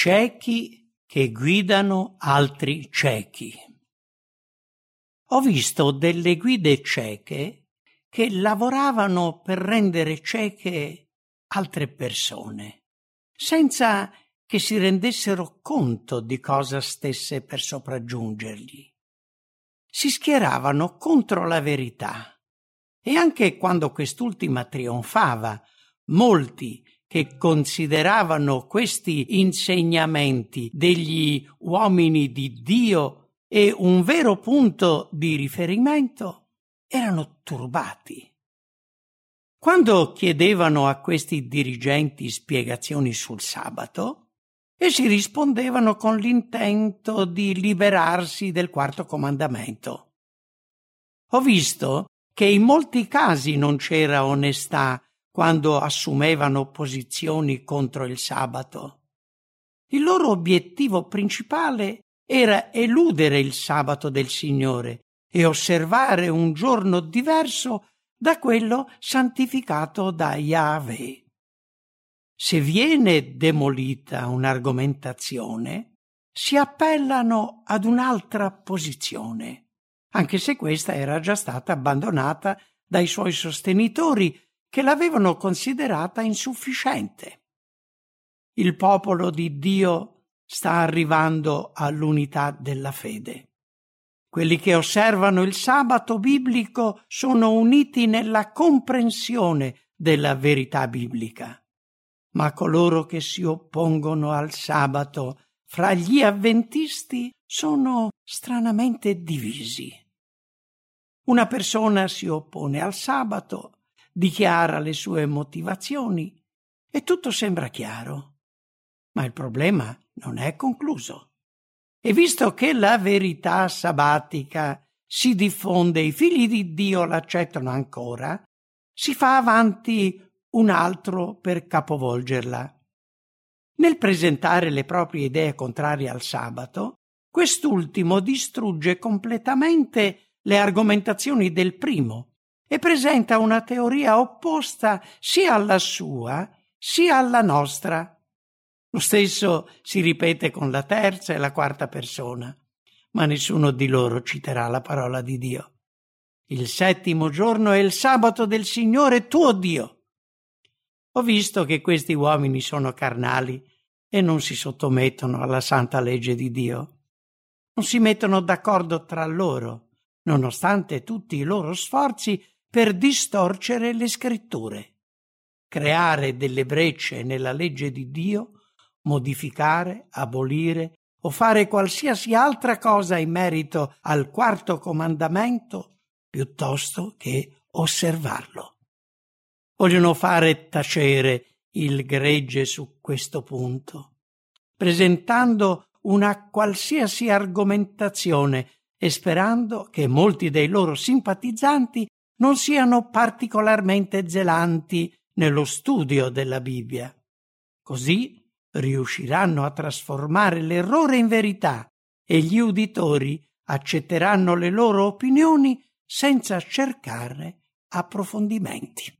Ciechi che guidano altri ciechi. Ho visto delle guide cieche che lavoravano per rendere cieche altre persone, senza che si rendessero conto di cosa stesse per sopraggiungergli. Si schieravano contro la verità e anche quando quest'ultima trionfava, molti che consideravano questi insegnamenti degli uomini di Dio e un vero punto di riferimento erano turbati. Quando chiedevano a questi dirigenti spiegazioni sul sabato, Essi rispondevano con l'intento di liberarsi del quarto comandamento. Ho visto che in molti casi non c'era onestà quando assumevano posizioni contro il sabato. Il loro obiettivo principale era eludere il sabato del Signore e osservare un giorno diverso da quello santificato da Yahweh. Se viene demolita un'argomentazione, si appellano ad un'altra posizione, anche se questa era già stata abbandonata dai suoi sostenitori che l'avevano considerata insufficiente. Il popolo di Dio sta arrivando all'unità della fede. Quelli che osservano il sabato biblico sono uniti nella comprensione della verità biblica ma coloro che si oppongono al sabato fra gli avventisti sono stranamente divisi. Una persona si oppone al sabato, dichiara le sue motivazioni e tutto sembra chiaro. Ma il problema non è concluso. E visto che la verità sabbatica si diffonde, i figli di Dio l'accettano ancora, si fa avanti un altro per capovolgerla. Nel presentare le proprie idee contrarie al sabato, quest'ultimo distrugge completamente le argomentazioni del primo e presenta una teoria opposta sia alla sua sia alla nostra. Lo stesso si ripete con la terza e la quarta persona, ma nessuno di loro citerà la parola di Dio. Il settimo giorno è il sabato del Signore tuo Dio. Ho visto che questi uomini sono carnali e non si sottomettono alla santa legge di Dio. Non si mettono d'accordo tra loro, nonostante tutti i loro sforzi per distorcere le scritture, creare delle brecce nella legge di Dio, modificare, abolire o fare qualsiasi altra cosa in merito al quarto comandamento piuttosto che osservarlo. Vogliono fare tacere il gregge su questo punto, presentando una qualsiasi argomentazione e sperando che molti dei loro simpatizzanti non siano particolarmente zelanti nello studio della Bibbia. Così riusciranno a trasformare l'errore in verità e gli uditori accetteranno le loro opinioni senza cercare approfondimenti.